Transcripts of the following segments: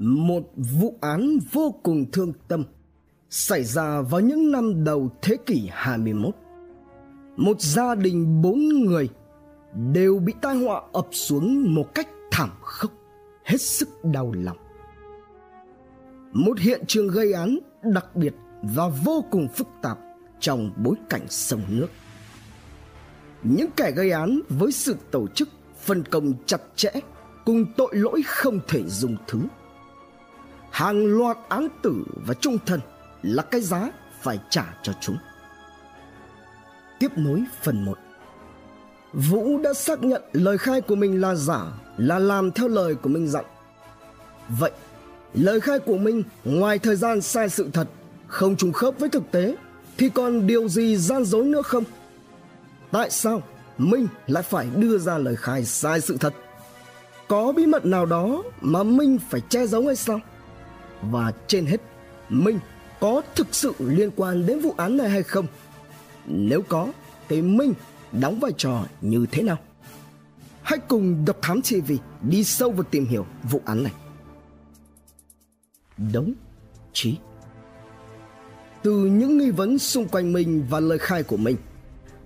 một vụ án vô cùng thương tâm xảy ra vào những năm đầu thế kỷ 21. Một gia đình bốn người đều bị tai họa ập xuống một cách thảm khốc, hết sức đau lòng. Một hiện trường gây án đặc biệt và vô cùng phức tạp trong bối cảnh sông nước. Những kẻ gây án với sự tổ chức phân công chặt chẽ cùng tội lỗi không thể dùng thứ. Hàng loạt án tử và trung thân là cái giá phải trả cho chúng. Tiếp nối phần 1 Vũ đã xác nhận lời khai của mình là giả, là làm theo lời của mình dặn. Vậy, lời khai của mình ngoài thời gian sai sự thật, không trùng khớp với thực tế, thì còn điều gì gian dối nữa không? Tại sao Minh lại phải đưa ra lời khai sai sự thật? Có bí mật nào đó mà Minh phải che giấu hay sao? Và trên hết, Minh có thực sự liên quan đến vụ án này hay không? Nếu có, thì Minh đóng vai trò như thế nào? Hãy cùng Độc Thám TV đi sâu vào tìm hiểu vụ án này. Đống trí Từ những nghi vấn xung quanh mình và lời khai của mình,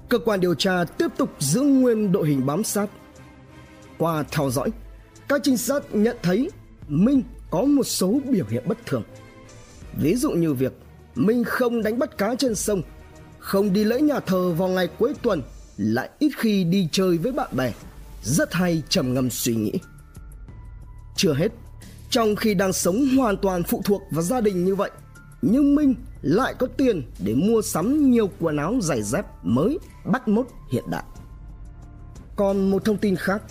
cơ quan điều tra tiếp tục giữ nguyên đội hình bám sát. Qua theo dõi, các trinh sát nhận thấy Minh có một số biểu hiện bất thường. Ví dụ như việc Minh không đánh bắt cá trên sông, không đi lễ nhà thờ vào ngày cuối tuần, lại ít khi đi chơi với bạn bè. Rất hay trầm ngâm suy nghĩ. Chưa hết, trong khi đang sống hoàn toàn phụ thuộc vào gia đình như vậy, nhưng Minh lại có tiền để mua sắm nhiều quần áo giày dép mới bắt mốt hiện đại. Còn một thông tin khác,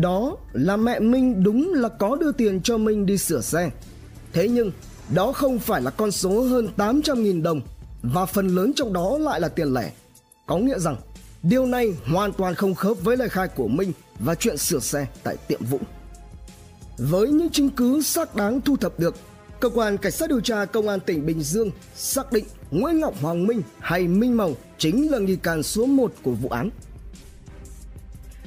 đó là mẹ Minh đúng là có đưa tiền cho Minh đi sửa xe. Thế nhưng đó không phải là con số hơn 800.000 đồng và phần lớn trong đó lại là tiền lẻ. Có nghĩa rằng điều này hoàn toàn không khớp với lời khai của Minh và chuyện sửa xe tại tiệm vụ Với những chứng cứ xác đáng thu thập được, cơ quan cảnh sát điều tra công an tỉnh Bình Dương xác định Nguyễn Ngọc Hoàng Minh hay Minh Màu chính là nghi can số 1 của vụ án.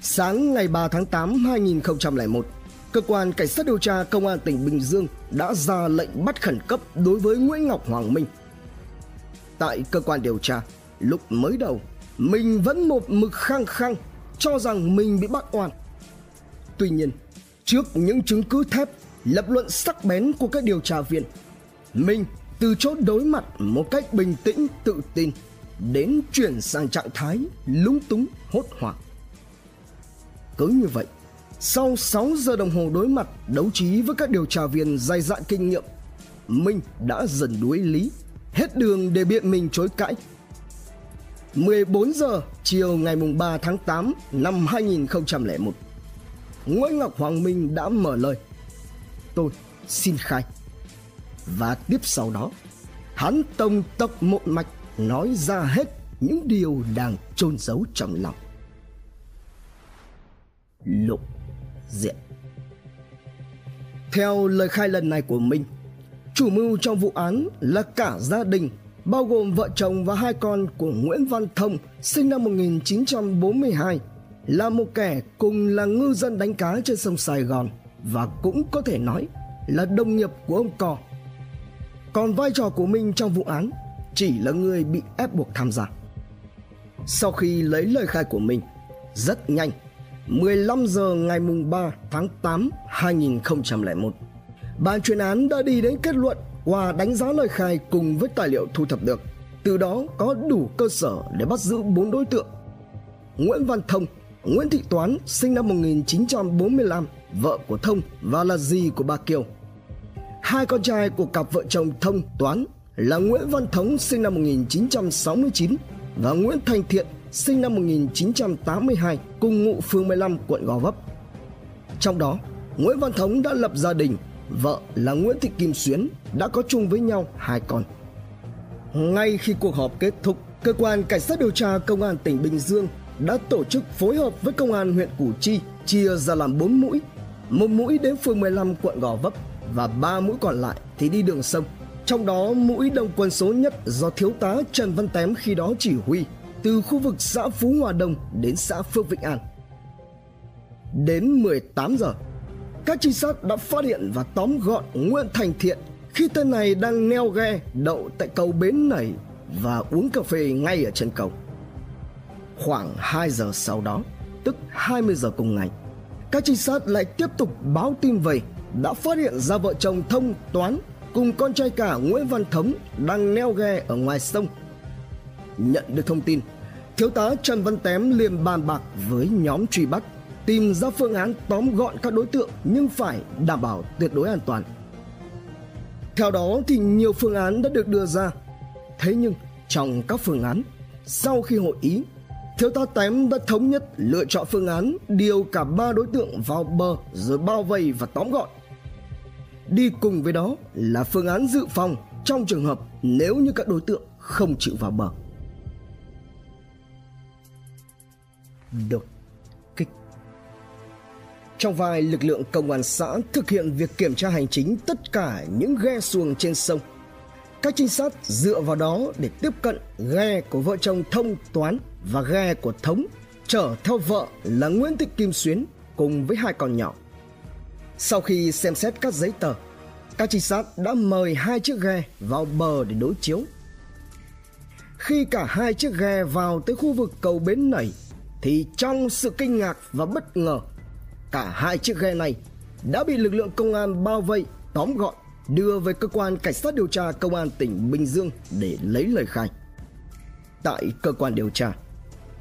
Sáng ngày 3 tháng 8 2001, cơ quan cảnh sát điều tra công an tỉnh Bình Dương đã ra lệnh bắt khẩn cấp đối với Nguyễn Ngọc Hoàng Minh. Tại cơ quan điều tra, lúc mới đầu, mình vẫn một mực khăng khăng cho rằng mình bị bắt oan. Tuy nhiên, trước những chứng cứ thép, lập luận sắc bén của các điều tra viên, mình từ chối đối mặt một cách bình tĩnh tự tin đến chuyển sang trạng thái lúng túng hốt hoảng. Cứ như vậy, sau 6 giờ đồng hồ đối mặt đấu trí với các điều tra viên dày dạn kinh nghiệm, Minh đã dần đuối lý, hết đường để biện mình chối cãi. 14 giờ chiều ngày 3 tháng 8 năm 2001, Nguyễn Ngọc Hoàng Minh đã mở lời. Tôi xin khai. Và tiếp sau đó, hắn tông tộc một mạch nói ra hết những điều đang chôn giấu trong lòng lục diện. Theo lời khai lần này của Minh, chủ mưu trong vụ án là cả gia đình bao gồm vợ chồng và hai con của Nguyễn Văn Thông sinh năm 1942 là một kẻ cùng là ngư dân đánh cá trên sông Sài Gòn và cũng có thể nói là đồng nghiệp của ông Cò. Còn vai trò của Minh trong vụ án chỉ là người bị ép buộc tham gia. Sau khi lấy lời khai của mình, rất nhanh 15 giờ ngày 3 tháng 8 2001. Ban chuyên án đã đi đến kết luận qua đánh giá lời khai cùng với tài liệu thu thập được. Từ đó có đủ cơ sở để bắt giữ bốn đối tượng. Nguyễn Văn Thông, Nguyễn Thị Toán sinh năm 1945, vợ của Thông và là dì của bà Kiều. Hai con trai của cặp vợ chồng Thông Toán là Nguyễn Văn Thống sinh năm 1969 và Nguyễn Thanh Thiện sinh năm 1982 cùng ngụ phường 15 quận Gò Vấp. Trong đó, Nguyễn Văn Thống đã lập gia đình, vợ là Nguyễn Thị Kim Xuyến đã có chung với nhau hai con. Ngay khi cuộc họp kết thúc, cơ quan cảnh sát điều tra công an tỉnh Bình Dương đã tổ chức phối hợp với công an huyện Củ Chi chia ra làm 4 mũi. Một mũi đến phường 15 quận Gò Vấp và ba mũi còn lại thì đi đường sông. Trong đó mũi đông quân số nhất do thiếu tá Trần Văn Tém khi đó chỉ huy từ khu vực xã Phú Hòa Đông đến xã Phước Vĩnh An. Đến 18 giờ, các trinh sát đã phát hiện và tóm gọn Nguyễn Thành Thiện khi tên này đang neo ghe đậu tại cầu bến nảy và uống cà phê ngay ở chân cầu. Khoảng 2 giờ sau đó, tức 20 giờ cùng ngày, các trinh sát lại tiếp tục báo tin về đã phát hiện ra vợ chồng Thông Toán cùng con trai cả Nguyễn Văn Thống đang neo ghe ở ngoài sông. Nhận được thông tin, thiếu tá Trần Văn Tém liền bàn bạc với nhóm truy bắt tìm ra phương án tóm gọn các đối tượng nhưng phải đảm bảo tuyệt đối an toàn. Theo đó thì nhiều phương án đã được đưa ra. Thế nhưng trong các phương án, sau khi hội ý, thiếu tá Tém đã thống nhất lựa chọn phương án điều cả ba đối tượng vào bờ rồi bao vây và tóm gọn. Đi cùng với đó là phương án dự phòng trong trường hợp nếu như các đối tượng không chịu vào bờ. Đột kích Trong vai lực lượng công an xã thực hiện việc kiểm tra hành chính tất cả những ghe xuồng trên sông. Các trinh sát dựa vào đó để tiếp cận ghe của vợ chồng Thông Toán và ghe của Thống chở theo vợ là Nguyễn Thị Kim Xuyến cùng với hai con nhỏ. Sau khi xem xét các giấy tờ, các trinh sát đã mời hai chiếc ghe vào bờ để đối chiếu. Khi cả hai chiếc ghe vào tới khu vực cầu bến nảy thì trong sự kinh ngạc và bất ngờ, cả hai chiếc ghe này đã bị lực lượng công an bao vây, tóm gọn, đưa về cơ quan cảnh sát điều tra công an tỉnh Bình Dương để lấy lời khai. Tại cơ quan điều tra,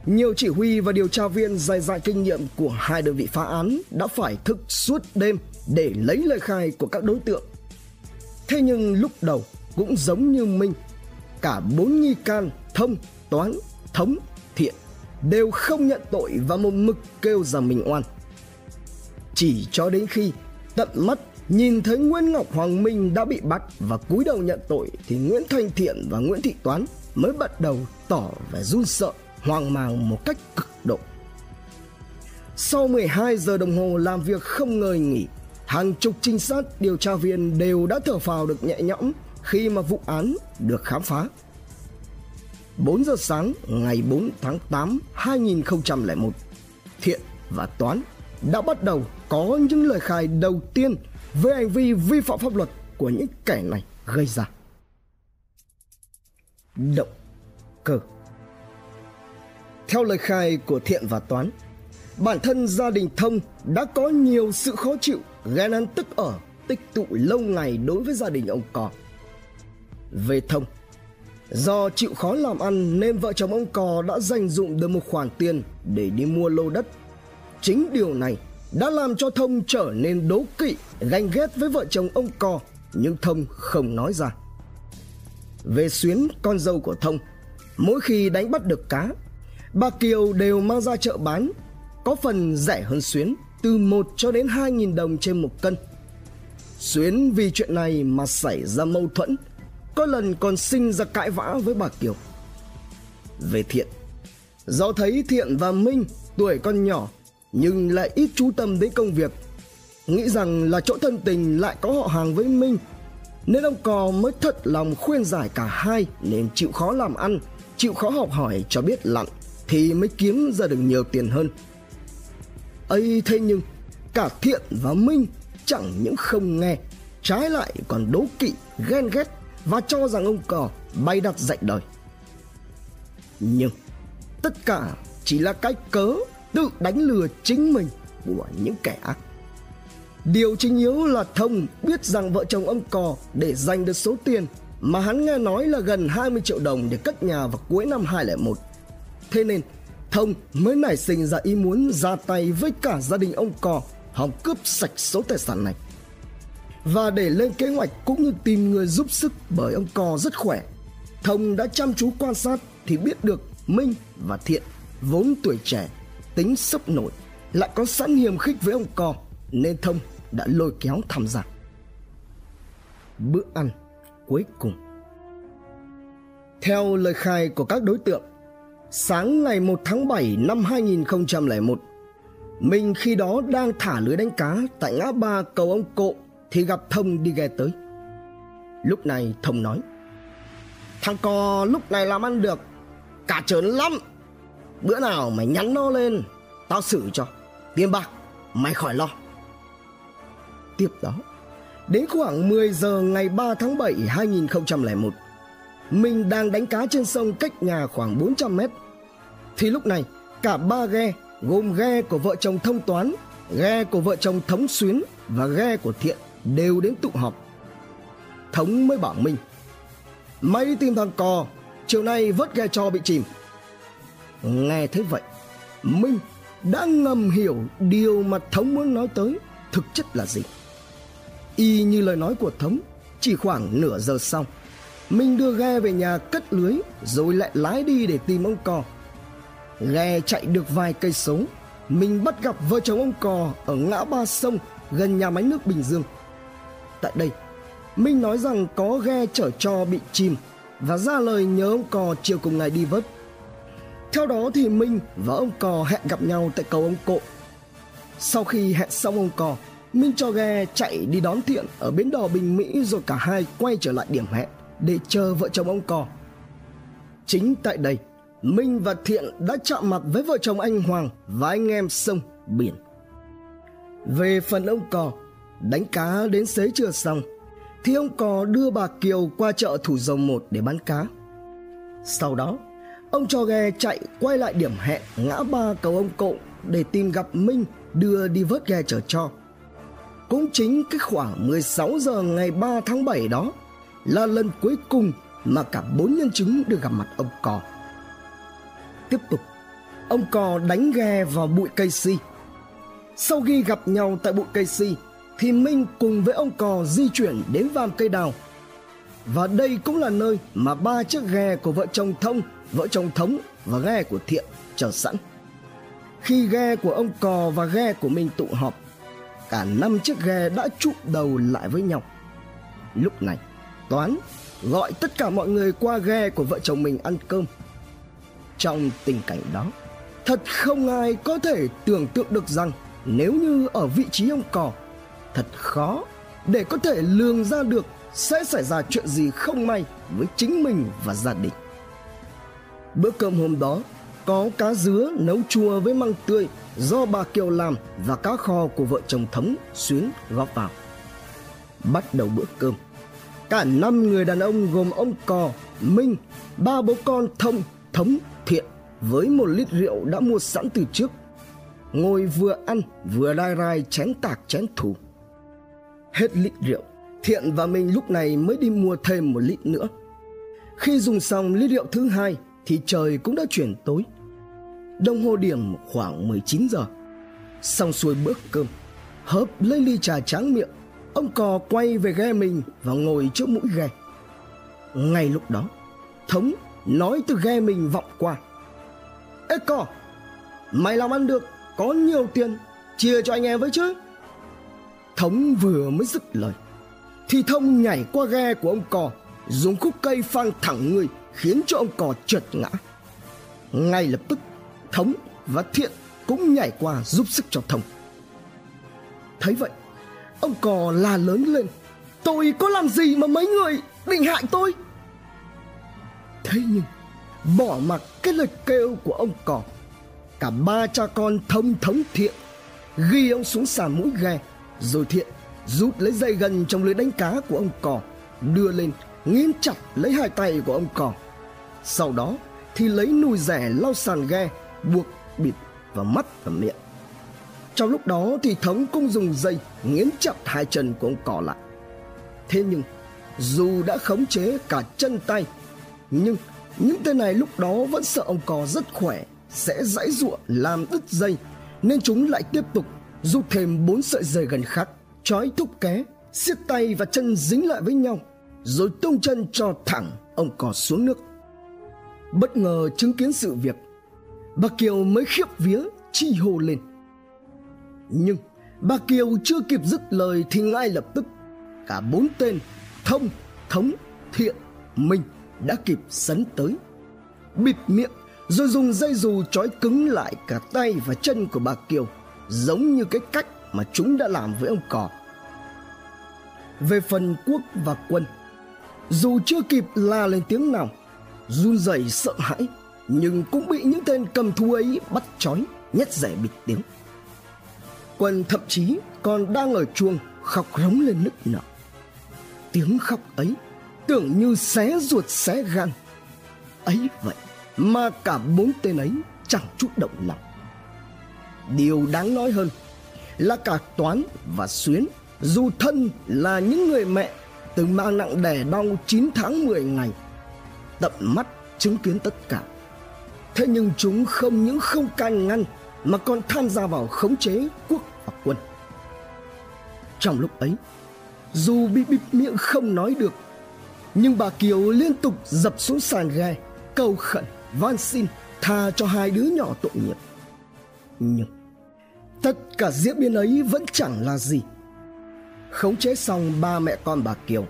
nhiều chỉ huy và điều tra viên dày dạn kinh nghiệm của hai đơn vị phá án đã phải thức suốt đêm để lấy lời khai của các đối tượng. Thế nhưng lúc đầu cũng giống như Minh, cả bốn nghi can thông, toán, thống, đều không nhận tội và một mực kêu rằng mình oan. Chỉ cho đến khi tận mắt nhìn thấy Nguyễn Ngọc Hoàng Minh đã bị bắt và cúi đầu nhận tội thì Nguyễn Thanh Thiện và Nguyễn Thị Toán mới bắt đầu tỏ vẻ run sợ hoang mang một cách cực độ. Sau 12 giờ đồng hồ làm việc không ngơi nghỉ, hàng chục trinh sát điều tra viên đều đã thở phào được nhẹ nhõm khi mà vụ án được khám phá. 4 giờ sáng ngày 4 tháng 8 2001, Thiện và Toán đã bắt đầu có những lời khai đầu tiên về hành vi vi phạm pháp luật của những kẻ này gây ra. Động cơ theo lời khai của Thiện và Toán, bản thân gia đình Thông đã có nhiều sự khó chịu, ghen ăn tức ở, tích tụ lâu ngày đối với gia đình ông Cò. Về Thông, do chịu khó làm ăn nên vợ chồng ông Cò đã dành dụng được một khoản tiền để đi mua lô đất. Chính điều này đã làm cho Thông trở nên đố kỵ, ganh ghét với vợ chồng ông Cò, nhưng Thông không nói ra. Về Xuyến, con dâu của Thông, mỗi khi đánh bắt được cá bà Kiều đều mang ra chợ bán, có phần rẻ hơn Xuyến, từ 1 cho đến 2.000 đồng trên một cân. Xuyến vì chuyện này mà xảy ra mâu thuẫn, có lần còn sinh ra cãi vã với bà Kiều. Về Thiện, do thấy Thiện và Minh tuổi còn nhỏ nhưng lại ít chú tâm đến công việc, nghĩ rằng là chỗ thân tình lại có họ hàng với Minh, nên ông Cò mới thật lòng khuyên giải cả hai nên chịu khó làm ăn, chịu khó học hỏi cho biết lặn thì mới kiếm ra được nhiều tiền hơn ấy thế nhưng cả thiện và minh chẳng những không nghe trái lại còn đố kỵ ghen ghét và cho rằng ông cò bay đặt dạy đời. Nhưng tất cả chỉ là cái cớ tự đánh lừa chính mình của những kẻ ác. Điều chính yếu là thông biết rằng vợ chồng ông cò để giành được số tiền mà hắn nghe nói là gần 20 triệu đồng để cất nhà vào cuối năm 2001 Thế nên, Thông mới nảy sinh ra ý muốn ra tay với cả gia đình ông Cò hòng cướp sạch số tài sản này. Và để lên kế hoạch cũng như tìm người giúp sức bởi ông Cò rất khỏe. Thông đã chăm chú quan sát thì biết được Minh và Thiện vốn tuổi trẻ, tính sốc nổi, lại có sẵn hiềm khích với ông Cò nên Thông đã lôi kéo tham gia. Bữa ăn cuối cùng Theo lời khai của các đối tượng Sáng ngày 1 tháng 7 năm 2001, mình khi đó đang thả lưới đánh cá tại ngã ba cầu ông Cộ thì gặp Thông đi ghe tới. Lúc này Thông nói Thằng cò lúc này làm ăn được Cả trớn lắm Bữa nào mày nhắn nó lên Tao xử cho Tiền bạc Mày khỏi lo tiếp đó, đến khoảng 10 giờ ngày 3 tháng 7 2001, mình đang đánh cá trên sông cách nhà khoảng 400 mét. Thì lúc này, cả ba ghe gồm ghe của vợ chồng Thông Toán, ghe của vợ chồng Thống Xuyến và ghe của Thiện đều đến tụ họp. Thống mới bảo Minh, Mày tìm thằng cò, chiều nay vớt ghe cho bị chìm. Nghe thấy vậy, Minh đã ngầm hiểu điều mà Thống muốn nói tới thực chất là gì. Y như lời nói của Thống, chỉ khoảng nửa giờ sau, Minh đưa ghe về nhà cất lưới rồi lại lái đi để tìm ông cò. Ghe chạy được vài cây số, mình bắt gặp vợ chồng ông cò ở ngã ba sông gần nhà máy nước Bình Dương. Tại đây, Minh nói rằng có ghe chở cho bị chìm và ra lời nhớ ông cò chiều cùng ngày đi vớt. Theo đó thì Minh và ông cò hẹn gặp nhau tại cầu ông Cộ. Sau khi hẹn xong ông cò, Minh cho ghe chạy đi đón Thiện ở bến đò Bình Mỹ rồi cả hai quay trở lại điểm hẹn để chờ vợ chồng ông cò. Chính tại đây, Minh và Thiện đã chạm mặt với vợ chồng anh Hoàng và anh em sông biển. Về phần ông cò, đánh cá đến xế chưa xong thì ông cò đưa bà Kiều qua chợ Thủ Dầu một để bán cá. Sau đó, ông cho ghe chạy quay lại điểm hẹn ngã ba cầu ông Cộ để tìm gặp Minh đưa đi vớt ghe chở cho. Cũng chính cái khoảng 16 giờ ngày 3 tháng 7 đó là lần cuối cùng mà cả bốn nhân chứng được gặp mặt ông cò. Tiếp tục, ông cò đánh ghe vào bụi cây si. Sau khi gặp nhau tại bụi cây si, thì Minh cùng với ông cò di chuyển đến vam cây đào. Và đây cũng là nơi mà ba chiếc ghe của vợ chồng Thông, vợ chồng Thống và ghe của Thiện chờ sẵn. Khi ghe của ông cò và ghe của Minh tụ họp, cả năm chiếc ghe đã trụ đầu lại với nhau. Lúc này, Toán gọi tất cả mọi người qua ghe của vợ chồng mình ăn cơm. Trong tình cảnh đó, thật không ai có thể tưởng tượng được rằng nếu như ở vị trí ông cò thật khó để có thể lường ra được sẽ xảy ra chuyện gì không may với chính mình và gia đình. Bữa cơm hôm đó có cá dứa nấu chua với măng tươi do bà Kiều làm và cá kho của vợ chồng Thống xuyến góp vào. Bắt đầu bữa cơm, cả năm người đàn ông gồm ông Cò, Minh, ba bố con Thông, Thống, Thiện với một lít rượu đã mua sẵn từ trước. Ngồi vừa ăn vừa đai rai chén tạc chén thủ hết lít rượu. Thiện và mình lúc này mới đi mua thêm một lít nữa. Khi dùng xong lít rượu thứ hai, thì trời cũng đã chuyển tối. Đồng hồ điểm khoảng 19 giờ. Xong xuôi bữa cơm, hớp lấy ly trà tráng miệng. Ông cò quay về ghe mình và ngồi trước mũi ghe. Ngay lúc đó, thống nói từ ghe mình vọng qua. Ê, cò, mày làm ăn được có nhiều tiền, chia cho anh em với chứ. Thống vừa mới dứt lời. Thì Thông nhảy qua ghe của ông cò, Dùng khúc cây phang thẳng người, Khiến cho ông cò trượt ngã. Ngay lập tức, Thống và Thiện cũng nhảy qua giúp sức cho Thông. Thấy vậy, Ông cò la lớn lên, Tôi có làm gì mà mấy người định hại tôi? Thế nhưng, Bỏ mặc cái lời kêu của ông cò, Cả ba cha con thông thống thiện Ghi ông xuống sàn mũi ghe rồi thiện rút lấy dây gần trong lưới đánh cá của ông cò, đưa lên, nghiến chặt lấy hai tay của ông cò. Sau đó thì lấy nùi rẻ lau sàn ghe, buộc, bịt vào mắt và miệng. Trong lúc đó thì thống cũng dùng dây nghiến chặt hai chân của ông cò lại. Thế nhưng, dù đã khống chế cả chân tay, nhưng những tên này lúc đó vẫn sợ ông cò rất khỏe, sẽ dãy giụa, làm đứt dây, nên chúng lại tiếp tục rút thêm bốn sợi dây gần khác trói thúc ké, siết tay và chân dính lại với nhau, rồi tung chân cho thẳng ông cò xuống nước. Bất ngờ chứng kiến sự việc, bà kiều mới khiếp vía, chi hô lên. Nhưng bà kiều chưa kịp dứt lời thì ngay lập tức, cả bốn tên thông, thống, thiện, minh đã kịp sấn tới. Bịt miệng rồi dùng dây dù trói cứng lại cả tay và chân của bà kiều giống như cái cách mà chúng đã làm với ông cò. Về phần quốc và quân, dù chưa kịp la lên tiếng nào, run rẩy sợ hãi, nhưng cũng bị những tên cầm thú ấy bắt trói, nhét rẻ bịt tiếng. Quân thậm chí còn đang ở chuông khóc rống lên nức nở. Tiếng khóc ấy tưởng như xé ruột xé gan. Ấy vậy mà cả bốn tên ấy chẳng chút động lòng điều đáng nói hơn là cả toán và xuyến, dù thân là những người mẹ từng mang nặng đẻ đau 9 tháng 10 ngày, tận mắt chứng kiến tất cả. Thế nhưng chúng không những không can ngăn mà còn tham gia vào khống chế quốc và quân. Trong lúc ấy, dù bị bịt miệng không nói được, nhưng bà kiều liên tục dập xuống sàn ghe, cầu khẩn van xin tha cho hai đứa nhỏ tội nghiệp. Nhưng tất cả diễn biến ấy vẫn chẳng là gì. Khống chế xong ba mẹ con bà kiều,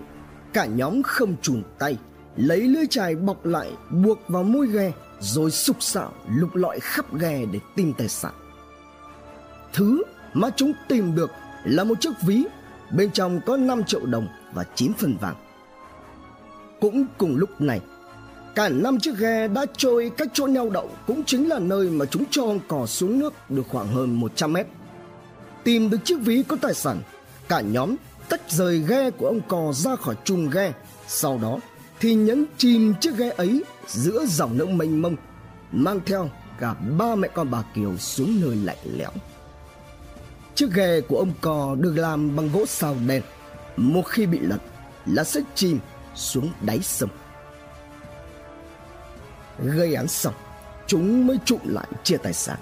cả nhóm không chùn tay, lấy lưới chài bọc lại, buộc vào môi ghe, rồi sục sạo lục lọi khắp ghe để tìm tài sản. Thứ mà chúng tìm được là một chiếc ví, bên trong có 5 triệu đồng và 9 phần vàng. Cũng cùng lúc này cả năm chiếc ghe đã trôi cách chỗ neo đậu cũng chính là nơi mà chúng cho ông cò xuống nước được khoảng hơn 100 mét. Tìm được chiếc ví có tài sản, cả nhóm tách rời ghe của ông cò ra khỏi chung ghe. Sau đó thì nhấn chìm chiếc ghe ấy giữa dòng nước mênh mông, mang theo cả ba mẹ con bà kiều xuống nơi lạnh lẽo. Chiếc ghe của ông cò được làm bằng gỗ sao đen một khi bị lật là sẽ chìm xuống đáy sông gây án xong chúng mới trụm lại chia tài sản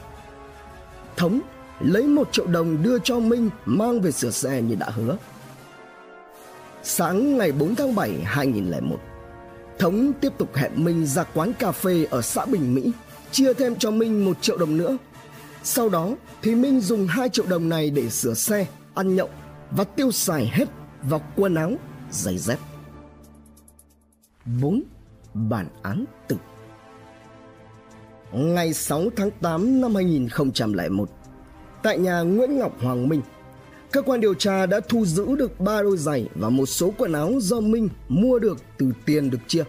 thống lấy một triệu đồng đưa cho minh mang về sửa xe như đã hứa sáng ngày 4 tháng 7 2001 Thống tiếp tục hẹn Minh ra quán cà phê ở xã Bình Mỹ chia thêm cho Minh một triệu đồng nữa sau đó thì Minh dùng 2 triệu đồng này để sửa xe, ăn nhậu và tiêu xài hết vào quần áo, giày dép. 4. Bản án tử Ngày 6 tháng 8 năm 2001 Tại nhà Nguyễn Ngọc Hoàng Minh Cơ quan điều tra đã thu giữ được ba đôi giày và một số quần áo do Minh mua được từ tiền được chia.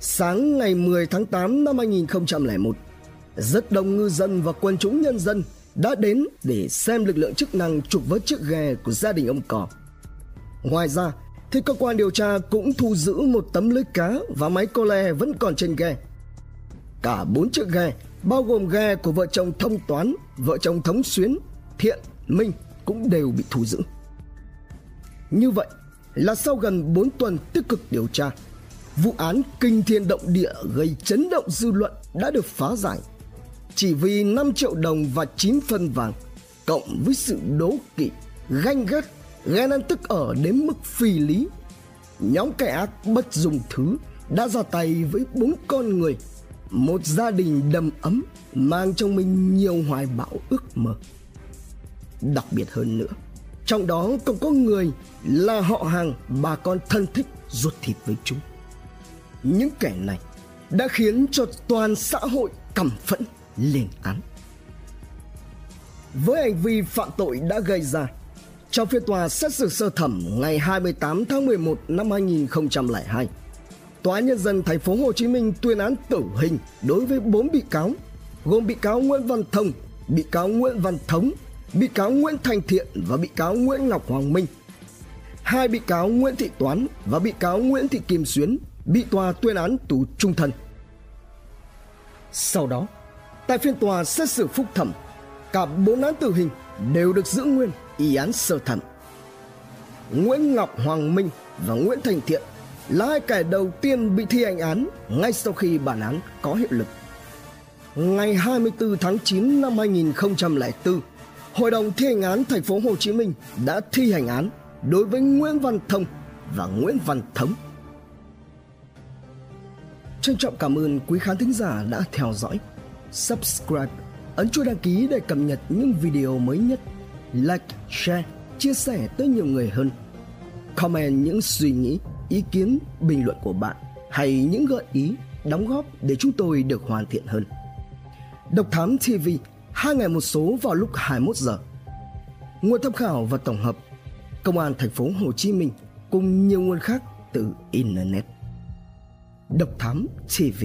Sáng ngày 10 tháng 8 năm 2001, rất đông ngư dân và quần chúng nhân dân đã đến để xem lực lượng chức năng trục vớt chiếc ghe của gia đình ông cò. Ngoài ra, thì cơ quan điều tra cũng thu giữ một tấm lưới cá và máy cô le vẫn còn trên ghe. Cả bốn chiếc ghe, bao gồm ghe của vợ chồng Thông Toán, vợ chồng Thống Xuyến, Thiện, Minh cũng đều bị thu giữ. Như vậy là sau gần 4 tuần tích cực điều tra, vụ án kinh thiên động địa gây chấn động dư luận đã được phá giải chỉ vì 5 triệu đồng và 9 phân vàng cộng với sự đố kỵ, ganh ghét, ghen ăn tức ở đến mức phi lý. Nhóm kẻ ác bất dùng thứ đã ra tay với bốn con người, một gia đình đầm ấm mang trong mình nhiều hoài bão ước mơ. Đặc biệt hơn nữa, trong đó còn có người là họ hàng bà con thân thích ruột thịt với chúng. Những kẻ này đã khiến cho toàn xã hội căm phẫn lên án. Với hành vi phạm tội đã gây ra, trong phiên tòa xét xử sơ thẩm ngày 28 tháng 11 năm 2002, Tòa nhân dân thành phố Hồ Chí Minh tuyên án tử hình đối với 4 bị cáo, gồm bị cáo Nguyễn Văn Thông, bị cáo Nguyễn Văn Thống, bị cáo Nguyễn Thành Thiện và bị cáo Nguyễn Ngọc Hoàng Minh. Hai bị cáo Nguyễn Thị Toán và bị cáo Nguyễn Thị Kim Xuyến bị tòa tuyên án tù trung thân. Sau đó, Tại phiên tòa xét xử phúc thẩm, cả bốn án tử hình đều được giữ nguyên y án sơ thẩm. Nguyễn Ngọc Hoàng Minh và Nguyễn Thành Thiện là hai kẻ đầu tiên bị thi hành án ngay sau khi bản án có hiệu lực. Ngày 24 tháng 9 năm 2004, Hội đồng thi hành án thành phố Hồ Chí Minh đã thi hành án đối với Nguyễn Văn Thông và Nguyễn Văn Thống. Trân trọng cảm ơn quý khán thính giả đã theo dõi subscribe, ấn chuông đăng ký để cập nhật những video mới nhất, like, share, chia sẻ tới nhiều người hơn. Comment những suy nghĩ, ý kiến, bình luận của bạn hay những gợi ý, đóng góp để chúng tôi được hoàn thiện hơn. Độc Thám TV, hai ngày một số vào lúc 21 giờ. Nguồn tham khảo và tổng hợp Công an thành phố Hồ Chí Minh cùng nhiều nguồn khác từ Internet. Độc Thám TV